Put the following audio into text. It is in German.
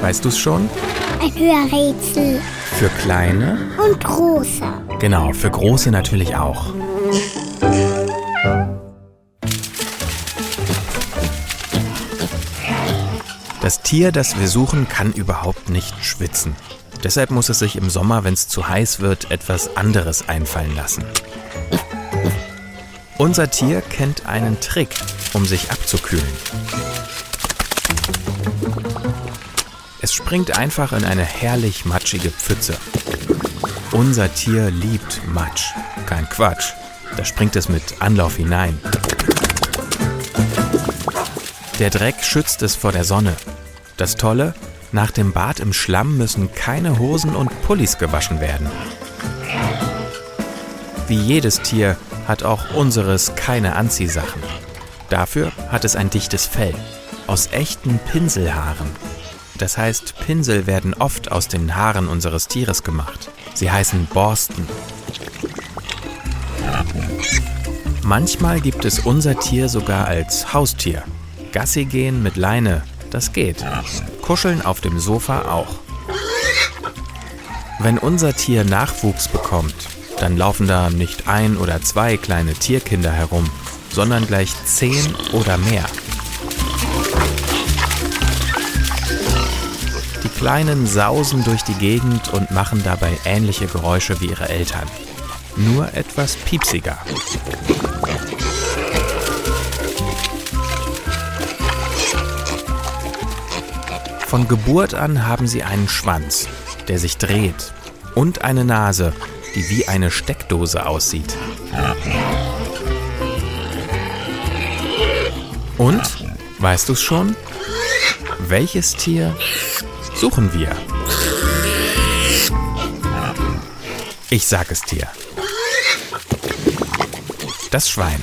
Weißt du es schon? Ein Hörrätsel. Für kleine? Und große. Genau, für große natürlich auch. Das Tier, das wir suchen, kann überhaupt nicht schwitzen. Deshalb muss es sich im Sommer, wenn es zu heiß wird, etwas anderes einfallen lassen. Unser Tier kennt einen Trick, um sich abzukühlen. Springt einfach in eine herrlich matschige Pfütze. Unser Tier liebt Matsch. Kein Quatsch. Da springt es mit Anlauf hinein. Der Dreck schützt es vor der Sonne. Das Tolle, nach dem Bad im Schlamm müssen keine Hosen und Pullis gewaschen werden. Wie jedes Tier hat auch unseres keine Anziehsachen. Dafür hat es ein dichtes Fell aus echten Pinselhaaren. Das heißt, Pinsel werden oft aus den Haaren unseres Tieres gemacht. Sie heißen Borsten. Manchmal gibt es unser Tier sogar als Haustier. Gassi gehen mit Leine, das geht. Kuscheln auf dem Sofa auch. Wenn unser Tier Nachwuchs bekommt, dann laufen da nicht ein oder zwei kleine Tierkinder herum, sondern gleich zehn oder mehr. Die Kleinen sausen durch die Gegend und machen dabei ähnliche Geräusche wie ihre Eltern. Nur etwas piepsiger. Von Geburt an haben sie einen Schwanz, der sich dreht, und eine Nase, die wie eine Steckdose aussieht. Und, weißt du's schon? Welches Tier suchen wir? Ich sag es dir. Das Schwein.